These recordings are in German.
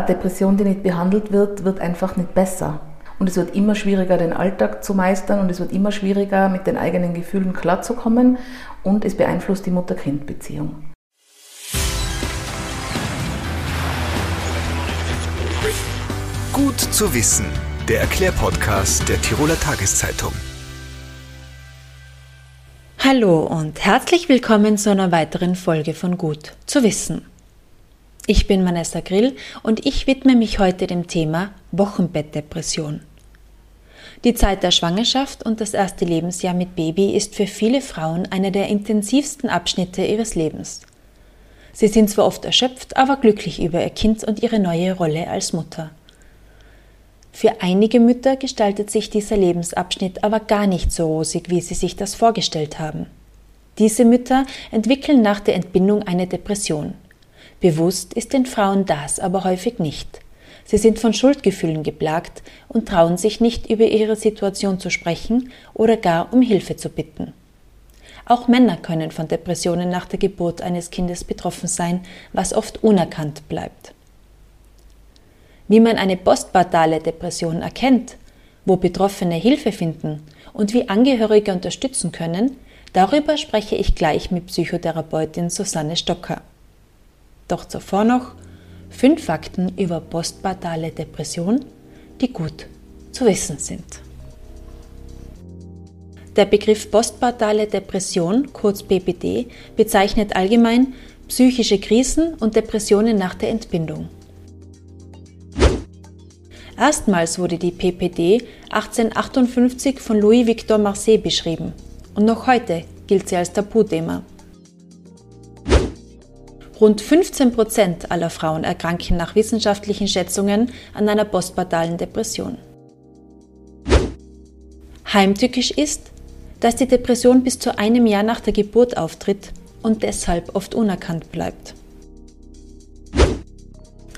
Eine Depression, die nicht behandelt wird, wird einfach nicht besser. Und es wird immer schwieriger, den Alltag zu meistern und es wird immer schwieriger, mit den eigenen Gefühlen klarzukommen und es beeinflusst die Mutter-Kind-Beziehung. Gut zu wissen, der Erklärpodcast der Tiroler Tageszeitung. Hallo und herzlich willkommen zu einer weiteren Folge von Gut zu wissen. Ich bin Vanessa Grill und ich widme mich heute dem Thema Wochenbettdepression. Die Zeit der Schwangerschaft und das erste Lebensjahr mit Baby ist für viele Frauen einer der intensivsten Abschnitte ihres Lebens. Sie sind zwar oft erschöpft, aber glücklich über ihr Kind und ihre neue Rolle als Mutter. Für einige Mütter gestaltet sich dieser Lebensabschnitt aber gar nicht so rosig, wie sie sich das vorgestellt haben. Diese Mütter entwickeln nach der Entbindung eine Depression. Bewusst ist den Frauen das aber häufig nicht. Sie sind von Schuldgefühlen geplagt und trauen sich nicht über ihre Situation zu sprechen oder gar um Hilfe zu bitten. Auch Männer können von Depressionen nach der Geburt eines Kindes betroffen sein, was oft unerkannt bleibt. Wie man eine postpartale Depression erkennt, wo Betroffene Hilfe finden und wie Angehörige unterstützen können, darüber spreche ich gleich mit Psychotherapeutin Susanne Stocker. Doch zuvor noch Fünf Fakten über postpartale Depression, die gut zu wissen sind. Der Begriff postpartale Depression, kurz PPD, bezeichnet allgemein psychische Krisen und Depressionen nach der Entbindung. Erstmals wurde die PPD 1858 von Louis-Victor Marseille beschrieben und noch heute gilt sie als Tabuthema. Rund 15 Prozent aller Frauen erkranken nach wissenschaftlichen Schätzungen an einer postpartalen Depression. Heimtückisch ist, dass die Depression bis zu einem Jahr nach der Geburt auftritt und deshalb oft unerkannt bleibt.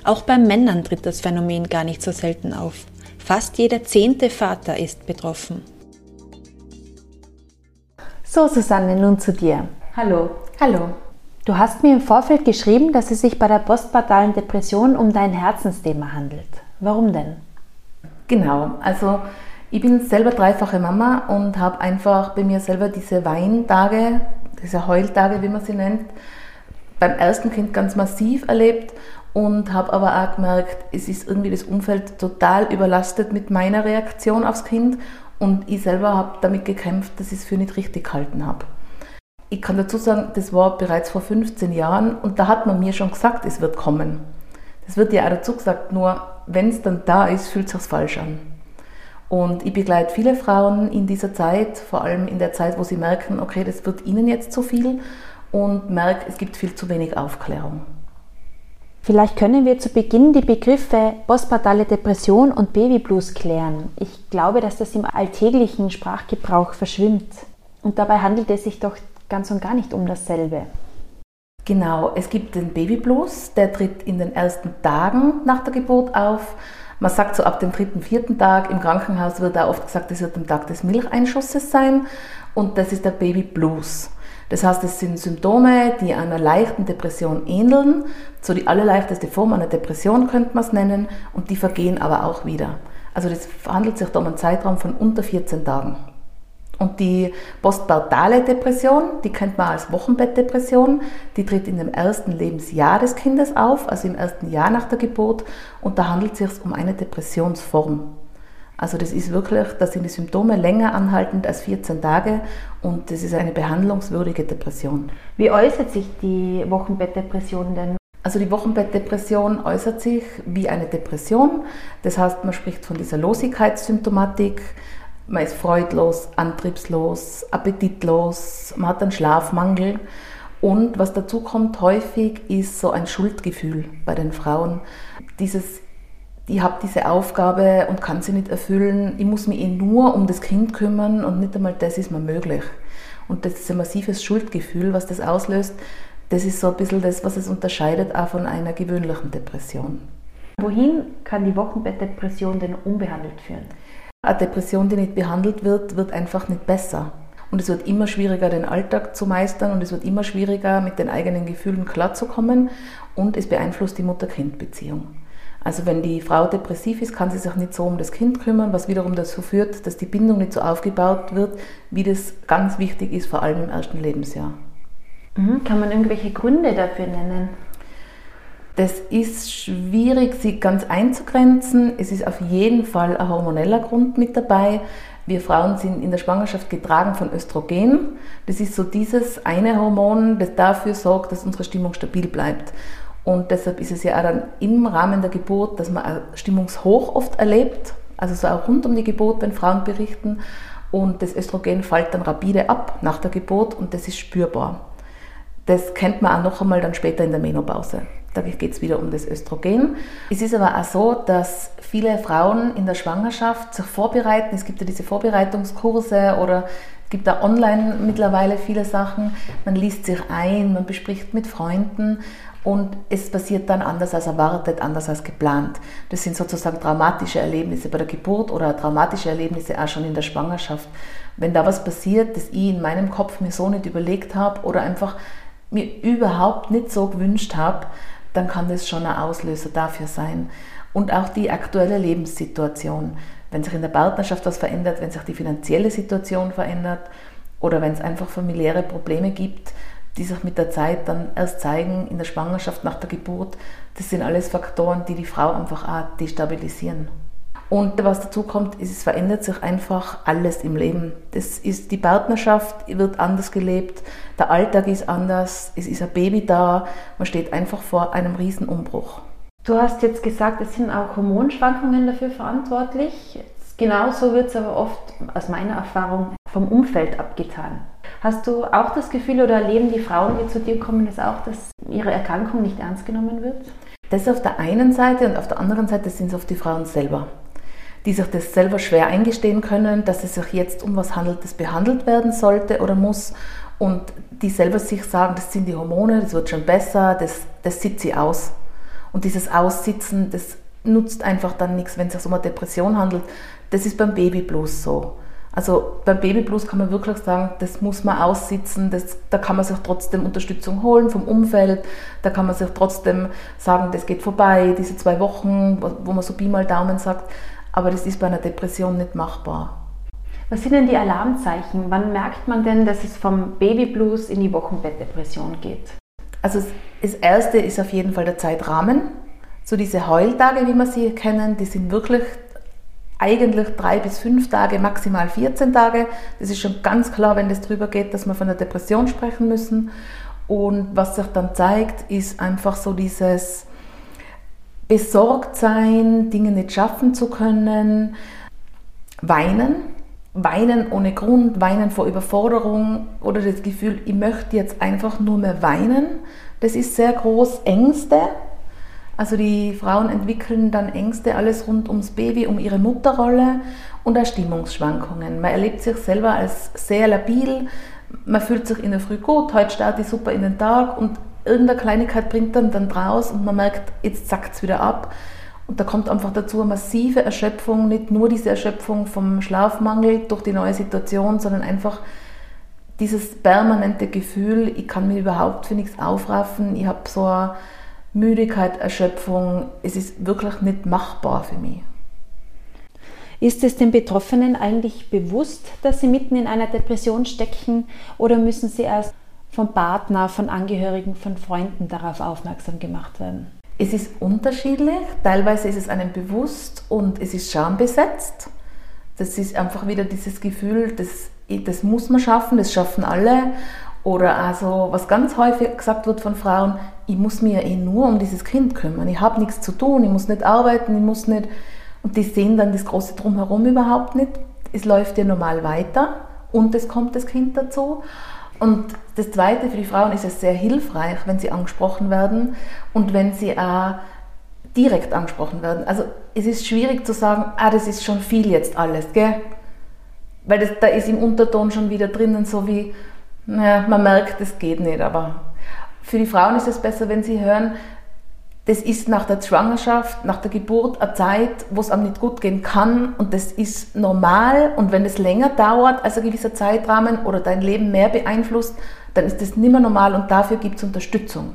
Auch bei Männern tritt das Phänomen gar nicht so selten auf. Fast jeder zehnte Vater ist betroffen. So, Susanne, nun zu dir. Hallo. Hallo. Du hast mir im Vorfeld geschrieben, dass es sich bei der postpartalen Depression um dein Herzensthema handelt. Warum denn? Genau, also ich bin selber dreifache Mama und habe einfach bei mir selber diese Weintage, diese Heultage, wie man sie nennt, beim ersten Kind ganz massiv erlebt und habe aber auch gemerkt, es ist irgendwie das Umfeld total überlastet mit meiner Reaktion aufs Kind und ich selber habe damit gekämpft, dass ich es für nicht richtig gehalten habe. Ich kann dazu sagen, das war bereits vor 15 Jahren und da hat man mir schon gesagt, es wird kommen. Das wird ja auch dazu gesagt, nur wenn es dann da ist, fühlt es sich falsch an. Und ich begleite viele Frauen in dieser Zeit, vor allem in der Zeit, wo sie merken, okay, das wird ihnen jetzt zu viel und merken, es gibt viel zu wenig Aufklärung. Vielleicht können wir zu Beginn die Begriffe postpartale Depression und Babyblues klären. Ich glaube, dass das im alltäglichen Sprachgebrauch verschwimmt. Und dabei handelt es sich doch ganz und gar nicht um dasselbe. Genau, es gibt den Babyblues, der tritt in den ersten Tagen nach der Geburt auf. Man sagt so ab dem dritten, vierten Tag, im Krankenhaus wird auch oft gesagt, es wird am Tag des Milcheinschusses sein und das ist der Babyblues. Das heißt, es sind Symptome, die einer leichten Depression ähneln, so die allerleichteste Form einer Depression könnte man es nennen und die vergehen aber auch wieder. Also das handelt sich da um einen Zeitraum von unter 14 Tagen. Und die postpartale Depression, die kennt man als Wochenbettdepression, die tritt in dem ersten Lebensjahr des Kindes auf, also im ersten Jahr nach der Geburt. Und da handelt es sich um eine Depressionsform. Also das ist wirklich, da sind die Symptome länger anhaltend als 14 Tage und das ist eine behandlungswürdige Depression. Wie äußert sich die Wochenbettdepression denn? Also die Wochenbettdepression äußert sich wie eine Depression. Das heißt, man spricht von dieser Losigkeitssymptomatik, man ist freudlos, antriebslos, appetitlos, man hat einen Schlafmangel. Und was dazu kommt häufig, ist so ein Schuldgefühl bei den Frauen. Dieses, ich habe diese Aufgabe und kann sie nicht erfüllen, ich muss mich eh nur um das Kind kümmern und nicht einmal das ist mir möglich. Und das ist ein massives Schuldgefühl, was das auslöst. Das ist so ein bisschen das, was es unterscheidet auch von einer gewöhnlichen Depression. Wohin kann die Wochenbettdepression denn unbehandelt führen? Eine Depression, die nicht behandelt wird, wird einfach nicht besser. Und es wird immer schwieriger, den Alltag zu meistern und es wird immer schwieriger, mit den eigenen Gefühlen klarzukommen und es beeinflusst die Mutter-Kind-Beziehung. Also wenn die Frau depressiv ist, kann sie sich nicht so um das Kind kümmern, was wiederum dazu führt, dass die Bindung nicht so aufgebaut wird, wie das ganz wichtig ist, vor allem im ersten Lebensjahr. Mhm. Kann man irgendwelche Gründe dafür nennen? Das ist schwierig, sie ganz einzugrenzen. Es ist auf jeden Fall ein hormoneller Grund mit dabei. Wir Frauen sind in der Schwangerschaft getragen von Östrogen. Das ist so dieses eine Hormon, das dafür sorgt, dass unsere Stimmung stabil bleibt. Und deshalb ist es ja auch dann im Rahmen der Geburt, dass man ein Stimmungshoch oft erlebt, also so auch rund um die Geburt, wenn Frauen berichten. Und das Östrogen fällt dann rapide ab nach der Geburt und das ist spürbar. Das kennt man auch noch einmal dann später in der Menopause. Da geht es wieder um das Östrogen. Es ist aber auch so, dass viele Frauen in der Schwangerschaft sich vorbereiten. Es gibt ja diese Vorbereitungskurse oder es gibt da online mittlerweile viele Sachen. Man liest sich ein, man bespricht mit Freunden und es passiert dann anders als erwartet, anders als geplant. Das sind sozusagen traumatische Erlebnisse bei der Geburt oder traumatische Erlebnisse auch schon in der Schwangerschaft. Wenn da was passiert, das ich in meinem Kopf mir so nicht überlegt habe oder einfach mir überhaupt nicht so gewünscht habe, dann kann das schon ein Auslöser dafür sein. Und auch die aktuelle Lebenssituation. Wenn sich in der Partnerschaft was verändert, wenn sich die finanzielle Situation verändert oder wenn es einfach familiäre Probleme gibt, die sich mit der Zeit dann erst zeigen, in der Schwangerschaft, nach der Geburt, das sind alles Faktoren, die die Frau einfach auch destabilisieren. Und was dazu kommt, ist, es verändert sich einfach alles im Leben. Das ist die Partnerschaft wird anders gelebt, der Alltag ist anders, es ist ein Baby da, man steht einfach vor einem Riesenumbruch. Du hast jetzt gesagt, es sind auch Hormonschwankungen dafür verantwortlich. Genauso wird es aber oft aus meiner Erfahrung vom Umfeld abgetan. Hast du auch das Gefühl oder erleben die Frauen, die zu dir kommen, das auch, dass ihre Erkrankung nicht ernst genommen wird? Das auf der einen Seite und auf der anderen Seite sind es oft die Frauen selber die sich das selber schwer eingestehen können, dass es sich jetzt um was handelt, das behandelt werden sollte oder muss und die selber sich sagen, das sind die Hormone, das wird schon besser, das, das sitzt sie aus. Und dieses Aussitzen, das nutzt einfach dann nichts, wenn es sich um eine Depression handelt. Das ist beim Babyblues so. Also beim Babyblues kann man wirklich sagen, das muss man aussitzen, das, da kann man sich trotzdem Unterstützung holen vom Umfeld, da kann man sich trotzdem sagen, das geht vorbei, diese zwei Wochen, wo man so Pi mal Daumen sagt, aber das ist bei einer Depression nicht machbar. Was sind denn die Alarmzeichen? Wann merkt man denn, dass es vom Babyblues in die Wochenbettdepression geht? Also das erste ist auf jeden Fall der Zeitrahmen. So diese Heultage, wie wir sie kennen, die sind wirklich eigentlich drei bis fünf Tage, maximal 14 Tage. Das ist schon ganz klar, wenn das drüber geht, dass wir von der Depression sprechen müssen. Und was sich dann zeigt, ist einfach so dieses besorgt sein, Dinge nicht schaffen zu können, weinen, weinen ohne Grund, weinen vor Überforderung oder das Gefühl, ich möchte jetzt einfach nur mehr weinen. Das ist sehr groß. Ängste. Also die Frauen entwickeln dann Ängste, alles rund ums Baby, um ihre Mutterrolle und auch Stimmungsschwankungen. Man erlebt sich selber als sehr labil, man fühlt sich in der Früh gut, heute startet ich super in den Tag und irgendeine Kleinigkeit bringt dann dann draus und man merkt, jetzt zackt es wieder ab. Und da kommt einfach dazu eine massive Erschöpfung, nicht nur diese Erschöpfung vom Schlafmangel durch die neue Situation, sondern einfach dieses permanente Gefühl, ich kann mich überhaupt für nichts aufraffen, ich habe so eine Müdigkeit, Erschöpfung, es ist wirklich nicht machbar für mich. Ist es den Betroffenen eigentlich bewusst, dass sie mitten in einer Depression stecken oder müssen sie erst vom Partner, von Angehörigen, von Freunden darauf aufmerksam gemacht werden? Es ist unterschiedlich. Teilweise ist es einem bewusst und es ist schambesetzt. Das ist einfach wieder dieses Gefühl, das, das muss man schaffen, das schaffen alle. Oder also, was ganz häufig gesagt wird von Frauen, ich muss mir ja eh nur um dieses Kind kümmern. Ich habe nichts zu tun, ich muss nicht arbeiten, ich muss nicht. Und die sehen dann das große Drumherum überhaupt nicht. Es läuft ja normal weiter und es kommt das Kind dazu. Und das Zweite, für die Frauen ist es sehr hilfreich, wenn sie angesprochen werden und wenn sie auch direkt angesprochen werden. Also es ist schwierig zu sagen, ah, das ist schon viel jetzt alles, gell? Weil das, da ist im Unterton schon wieder drinnen so wie, naja, man merkt, es geht nicht, aber für die Frauen ist es besser, wenn sie hören, das ist nach der Schwangerschaft, nach der Geburt eine Zeit, wo es einem nicht gut gehen kann und das ist normal und wenn es länger dauert als ein gewisser Zeitrahmen oder dein Leben mehr beeinflusst, dann ist das nicht mehr normal und dafür gibt es Unterstützung.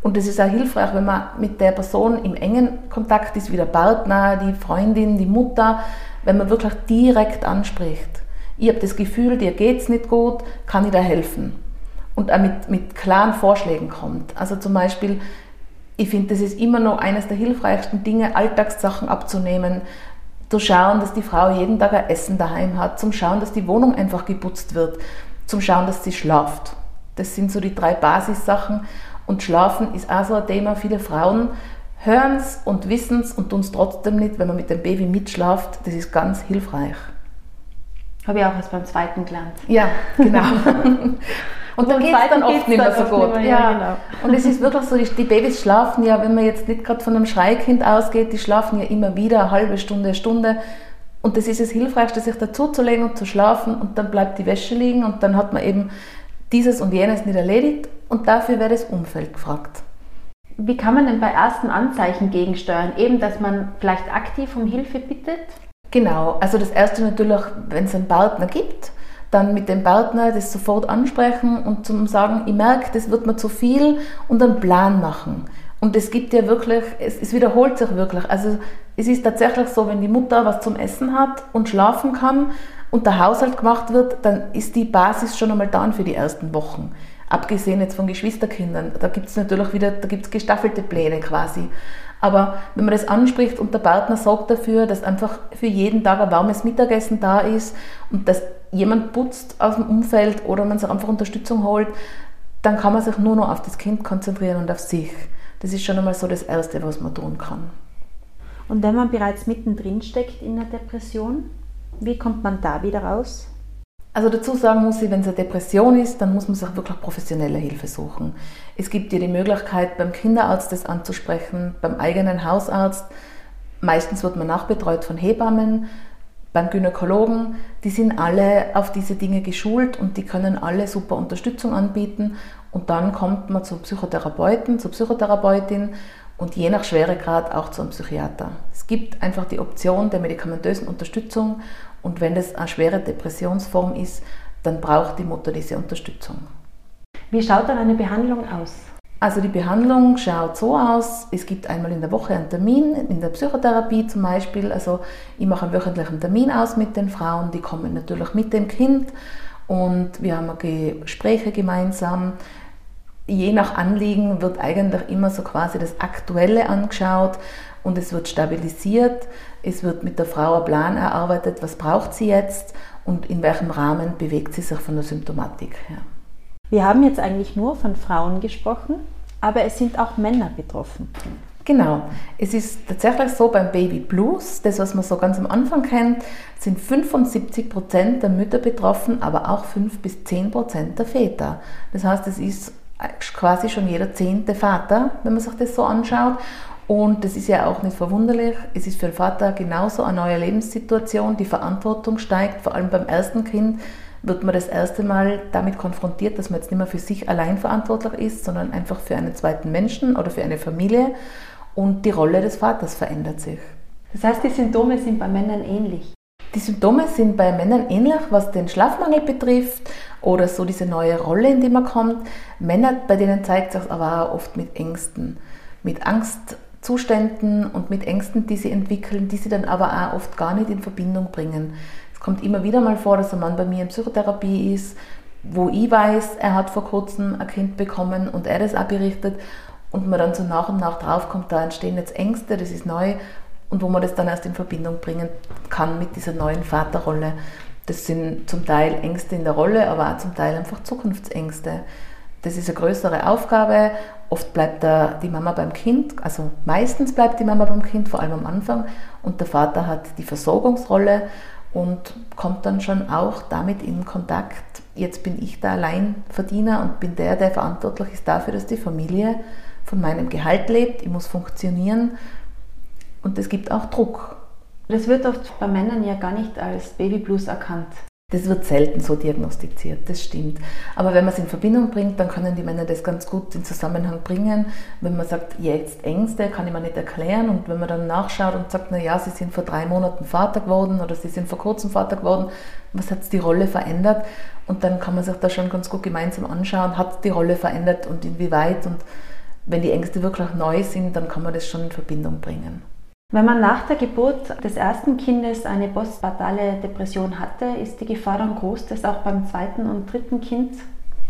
Und es ist auch hilfreich, wenn man mit der Person im engen Kontakt ist, wie der Partner, die Freundin, die Mutter, wenn man wirklich direkt anspricht. Ich habe das Gefühl, dir geht es nicht gut, kann ich da helfen? Und auch mit, mit klaren Vorschlägen kommt. Also zum Beispiel, ich finde, das ist immer noch eines der hilfreichsten Dinge, Alltagssachen abzunehmen, zu schauen, dass die Frau jeden Tag ein Essen daheim hat, zum Schauen, dass die Wohnung einfach geputzt wird, zum Schauen, dass sie schlaft. Das sind so die drei Basissachen. Und Schlafen ist auch so ein Thema. Viele Frauen hören es und wissen es und tun es trotzdem nicht, wenn man mit dem Baby mitschlaft. Das ist ganz hilfreich. Habe ich auch erst beim zweiten gelernt. Ja, genau. Und dann geht es dann oft nicht mehr so gut. Mehr, ja, genau. Und es ist wirklich so, die, die, Babys schlafen ja, wenn man jetzt nicht gerade von einem Schreikind ausgeht, die schlafen ja immer wieder eine halbe Stunde, eine Stunde. Und das ist das Hilfreichste, sich dazuzulegen und zu schlafen und dann bleibt die Wäsche liegen und dann hat man eben dieses und jenes nicht erledigt und dafür wäre das Umfeld gefragt. Wie kann man denn bei ersten Anzeichen gegensteuern? Eben, dass man vielleicht aktiv um Hilfe bittet? Genau, also das erste natürlich, wenn es einen Partner gibt, dann mit dem Partner das sofort ansprechen und zum sagen, ich merke, das wird mir zu viel und einen Plan machen. Und es gibt ja wirklich, es, es, wiederholt sich wirklich. Also es ist tatsächlich so, wenn die Mutter was zum Essen hat und schlafen kann und der Haushalt gemacht wird, dann ist die Basis schon einmal da für die ersten Wochen. Abgesehen jetzt von Geschwisterkindern. Da gibt es natürlich wieder, da gibt es gestaffelte Pläne quasi. Aber wenn man das anspricht und der Partner sorgt dafür, dass einfach für jeden Tag ein warmes Mittagessen da ist und dass jemand putzt aus dem Umfeld oder man sich einfach Unterstützung holt, dann kann man sich nur noch auf das Kind konzentrieren und auf sich. Das ist schon einmal so das Erste, was man tun kann. Und wenn man bereits mittendrin steckt in der Depression, wie kommt man da wieder raus? Also dazu sagen muss ich, wenn es eine Depression ist, dann muss man sich wirklich professionelle Hilfe suchen. Es gibt ja die Möglichkeit, beim Kinderarzt das anzusprechen, beim eigenen Hausarzt. Meistens wird man nachbetreut von Hebammen, beim Gynäkologen. Die sind alle auf diese Dinge geschult und die können alle super Unterstützung anbieten. Und dann kommt man zum Psychotherapeuten, zur Psychotherapeutin und je nach Schweregrad auch zum Psychiater. Es gibt einfach die Option der medikamentösen Unterstützung und wenn das eine schwere Depressionsform ist, dann braucht die Mutter diese Unterstützung. Wie schaut dann eine Behandlung aus? Also die Behandlung schaut so aus, es gibt einmal in der Woche einen Termin, in der Psychotherapie zum Beispiel. Also ich mache einen wöchentlichen Termin aus mit den Frauen, die kommen natürlich mit dem Kind und wir haben Gespräche gemeinsam. Je nach Anliegen wird eigentlich immer so quasi das Aktuelle angeschaut und es wird stabilisiert. Es wird mit der Frau ein Plan erarbeitet, was braucht sie jetzt und in welchem Rahmen bewegt sie sich von der Symptomatik her. Wir haben jetzt eigentlich nur von Frauen gesprochen, aber es sind auch Männer betroffen. Genau. Es ist tatsächlich so beim Baby Blues, das was man so ganz am Anfang kennt, sind 75 Prozent der Mütter betroffen, aber auch 5 bis 10 Prozent der Väter. Das heißt, es ist quasi schon jeder zehnte Vater, wenn man sich das so anschaut. Und das ist ja auch nicht verwunderlich. Es ist für den Vater genauso eine neue Lebenssituation. Die Verantwortung steigt, vor allem beim ersten Kind wird man das erste Mal damit konfrontiert, dass man jetzt nicht mehr für sich allein verantwortlich ist, sondern einfach für einen zweiten Menschen oder für eine Familie. Und die Rolle des Vaters verändert sich. Das heißt, die Symptome sind bei Männern ähnlich. Die Symptome sind bei Männern ähnlich, was den Schlafmangel betrifft oder so diese neue Rolle, in die man kommt. Männer, bei denen zeigt sich aber auch oft mit Ängsten, mit Angstzuständen und mit Ängsten, die sie entwickeln, die sie dann aber auch oft gar nicht in Verbindung bringen. Es kommt immer wieder mal vor, dass ein Mann bei mir in Psychotherapie ist, wo ich weiß, er hat vor kurzem ein Kind bekommen und er das auch berichtet und man dann so nach und nach draufkommt, da entstehen jetzt Ängste, das ist neu und wo man das dann erst in Verbindung bringen kann mit dieser neuen Vaterrolle. Das sind zum Teil Ängste in der Rolle, aber auch zum Teil einfach Zukunftsängste. Das ist eine größere Aufgabe. Oft bleibt da die Mama beim Kind, also meistens bleibt die Mama beim Kind, vor allem am Anfang, und der Vater hat die Versorgungsrolle und kommt dann schon auch damit in Kontakt. Jetzt bin ich der Alleinverdiener und bin der, der verantwortlich ist dafür, dass die Familie von meinem Gehalt lebt. Ich muss funktionieren und es gibt auch Druck. Das wird oft bei Männern ja gar nicht als Babyblues erkannt. Das wird selten so diagnostiziert, das stimmt. Aber wenn man es in Verbindung bringt, dann können die Männer das ganz gut in Zusammenhang bringen. Wenn man sagt, jetzt Ängste, kann ich mir nicht erklären. Und wenn man dann nachschaut und sagt, na ja, sie sind vor drei Monaten Vater geworden oder sie sind vor kurzem Vater geworden, was hat die Rolle verändert? Und dann kann man sich da schon ganz gut gemeinsam anschauen, hat die Rolle verändert und inwieweit und wenn die Ängste wirklich neu sind, dann kann man das schon in Verbindung bringen. Wenn man nach der Geburt des ersten Kindes eine postpartale Depression hatte, ist die Gefahr dann groß, das auch beim zweiten und dritten Kind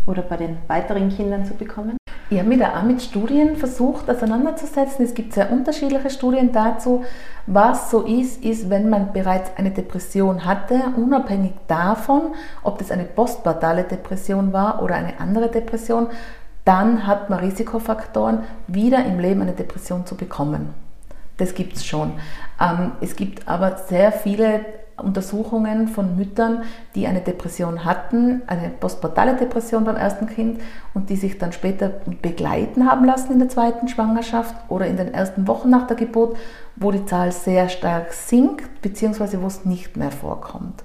oder bei den weiteren Kindern zu bekommen? Ich habe mich da auch mit Studien versucht auseinanderzusetzen. Es gibt sehr unterschiedliche Studien dazu. Was so ist, ist, wenn man bereits eine Depression hatte, unabhängig davon, ob das eine postpartale Depression war oder eine andere Depression, dann hat man Risikofaktoren, wieder im Leben eine Depression zu bekommen. Das gibt es schon. Ähm, es gibt aber sehr viele Untersuchungen von Müttern, die eine Depression hatten, eine postpartale Depression beim ersten Kind und die sich dann später begleiten haben lassen in der zweiten Schwangerschaft oder in den ersten Wochen nach der Geburt, wo die Zahl sehr stark sinkt, beziehungsweise wo es nicht mehr vorkommt.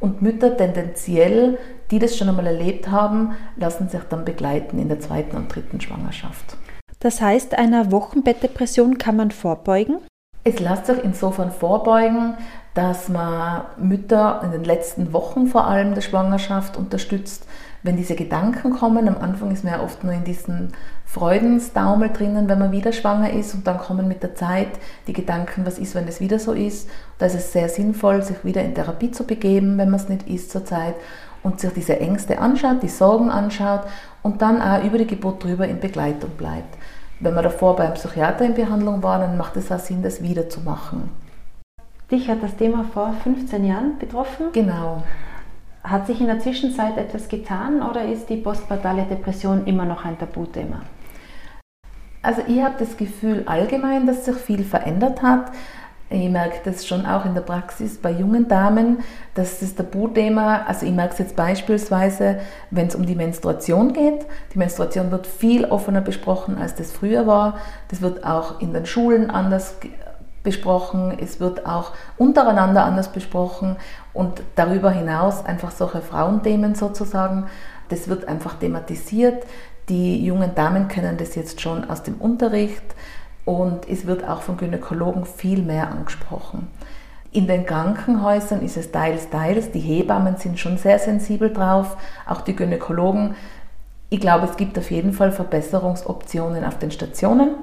Und Mütter tendenziell, die das schon einmal erlebt haben, lassen sich dann begleiten in der zweiten und dritten Schwangerschaft. Das heißt, einer Wochenbettdepression kann man vorbeugen? Es lässt sich insofern vorbeugen, dass man Mütter in den letzten Wochen vor allem der Schwangerschaft unterstützt, wenn diese Gedanken kommen. Am Anfang ist man ja oft nur in diesen Freudensdaumel drinnen, wenn man wieder schwanger ist und dann kommen mit der Zeit die Gedanken, was ist, wenn es wieder so ist. Da ist es sehr sinnvoll, sich wieder in Therapie zu begeben, wenn man es nicht ist zurzeit und sich diese Ängste anschaut, die Sorgen anschaut und dann auch über die Geburt drüber in Begleitung bleibt. Wenn man davor beim Psychiater in Behandlung war, dann macht es auch Sinn, das wieder zu machen. Dich hat das Thema vor 15 Jahren betroffen? Genau. Hat sich in der Zwischenzeit etwas getan oder ist die postpartale Depression immer noch ein Tabuthema? Also ich habe das Gefühl allgemein, dass sich viel verändert hat. Ich merke das schon auch in der Praxis bei jungen Damen, dass das Tabuthema, also ich merke es jetzt beispielsweise, wenn es um die Menstruation geht. Die Menstruation wird viel offener besprochen, als das früher war. Das wird auch in den Schulen anders besprochen, es wird auch untereinander anders besprochen und darüber hinaus einfach solche Frauenthemen sozusagen, das wird einfach thematisiert. Die jungen Damen kennen das jetzt schon aus dem Unterricht und es wird auch von Gynäkologen viel mehr angesprochen. In den Krankenhäusern ist es teils, teils. Die Hebammen sind schon sehr sensibel drauf, auch die Gynäkologen. Ich glaube, es gibt auf jeden Fall Verbesserungsoptionen auf den Stationen.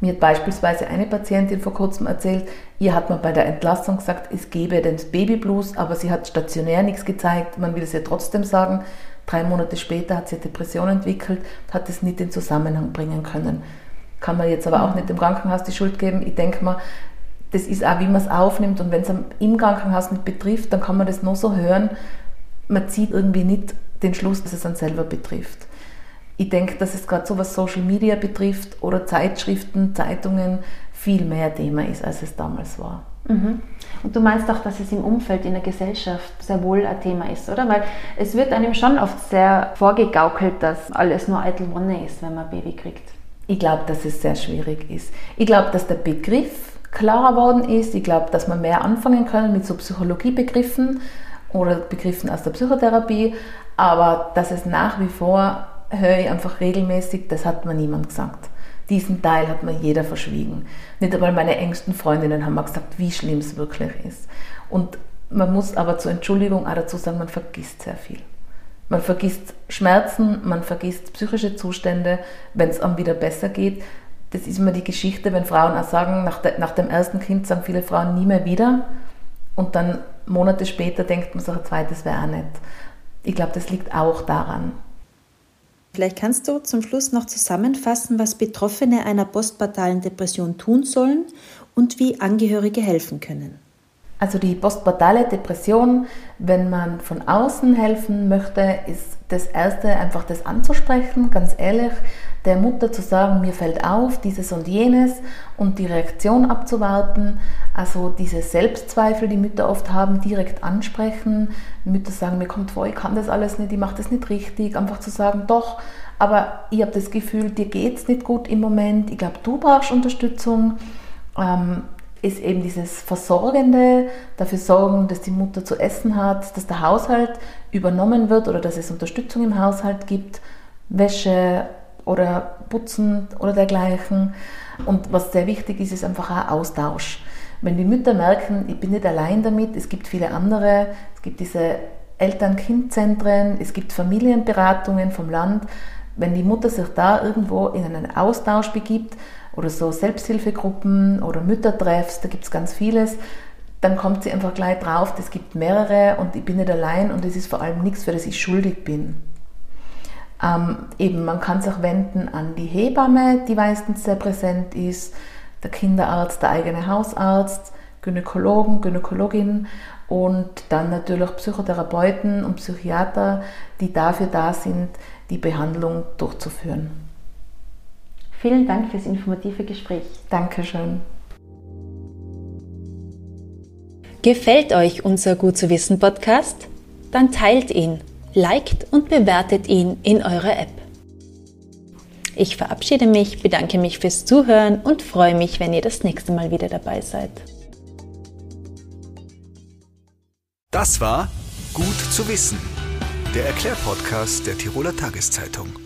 Mir hat beispielsweise eine Patientin vor kurzem erzählt, ihr hat man bei der Entlassung gesagt, es gebe den Babyblues, aber sie hat stationär nichts gezeigt. Man will es ihr trotzdem sagen. Drei Monate später hat sie eine Depression entwickelt, hat es nicht in Zusammenhang bringen können kann man jetzt aber auch nicht dem Krankenhaus die Schuld geben. Ich denke mal, das ist auch, wie man es aufnimmt. Und wenn es im Krankenhaus nicht betrifft, dann kann man das nur so hören. Man zieht irgendwie nicht den Schluss, dass es einen selber betrifft. Ich denke, dass es gerade so was Social Media betrifft oder Zeitschriften, Zeitungen viel mehr Thema ist, als es damals war. Mhm. Und du meinst auch, dass es im Umfeld, in der Gesellschaft sehr wohl ein Thema ist, oder? Weil es wird einem schon oft sehr vorgegaukelt, dass alles nur eitel Wonne ist, wenn man ein Baby kriegt. Ich glaube, dass es sehr schwierig ist. Ich glaube, dass der Begriff klarer geworden ist. Ich glaube, dass man mehr anfangen können mit so Psychologiebegriffen oder Begriffen aus der Psychotherapie. Aber dass es nach wie vor, höre ich einfach regelmäßig, das hat mir niemand gesagt. Diesen Teil hat mir jeder verschwiegen. Nicht einmal meine engsten Freundinnen haben mir gesagt, wie schlimm es wirklich ist. Und man muss aber zur Entschuldigung auch dazu sagen, man vergisst sehr viel. Man vergisst Schmerzen, man vergisst psychische Zustände, wenn es einem wieder besser geht. Das ist immer die Geschichte, wenn Frauen auch sagen, nach, de, nach dem ersten Kind sagen viele Frauen nie mehr wieder. Und dann Monate später denkt man sich, ein zweites wäre auch nicht. Ich glaube, das liegt auch daran. Vielleicht kannst du zum Schluss noch zusammenfassen, was Betroffene einer postpartalen Depression tun sollen und wie Angehörige helfen können. Also die postpartale Depression, wenn man von außen helfen möchte, ist das Erste einfach das anzusprechen, ganz ehrlich, der Mutter zu sagen, mir fällt auf, dieses und jenes und die Reaktion abzuwarten. Also diese Selbstzweifel, die Mütter oft haben, direkt ansprechen. Mütter sagen, mir kommt vor, ich kann das alles nicht, ich mache das nicht richtig. Einfach zu sagen, doch, aber ich habe das Gefühl, dir geht es nicht gut im Moment, ich glaube, du brauchst Unterstützung. Ähm, ist eben dieses Versorgende, dafür sorgen, dass die Mutter zu essen hat, dass der Haushalt übernommen wird oder dass es Unterstützung im Haushalt gibt, Wäsche oder Putzen oder dergleichen. Und was sehr wichtig ist, ist einfach auch Austausch. Wenn die Mütter merken, ich bin nicht allein damit, es gibt viele andere, es gibt diese Eltern-Kind-Zentren, es gibt Familienberatungen vom Land, Wenn die Mutter sich da irgendwo in einen Austausch begibt oder so Selbsthilfegruppen oder Müttertreffs, da gibt es ganz vieles, dann kommt sie einfach gleich drauf, es gibt mehrere und ich bin nicht allein und es ist vor allem nichts, für das ich schuldig bin. Ähm, eben, man kann sich wenden an die Hebamme, die meistens sehr präsent ist, der Kinderarzt, der eigene Hausarzt, Gynäkologen, Gynäkologin und dann natürlich Psychotherapeuten und Psychiater, die dafür da sind, die Behandlung durchzuführen. Vielen Dank fürs informative Gespräch. Dankeschön. Gefällt euch unser Gut zu wissen Podcast? Dann teilt ihn, liked und bewertet ihn in eurer App. Ich verabschiede mich, bedanke mich fürs Zuhören und freue mich, wenn ihr das nächste Mal wieder dabei seid. Das war Gut zu wissen, der Erklärpodcast der Tiroler Tageszeitung.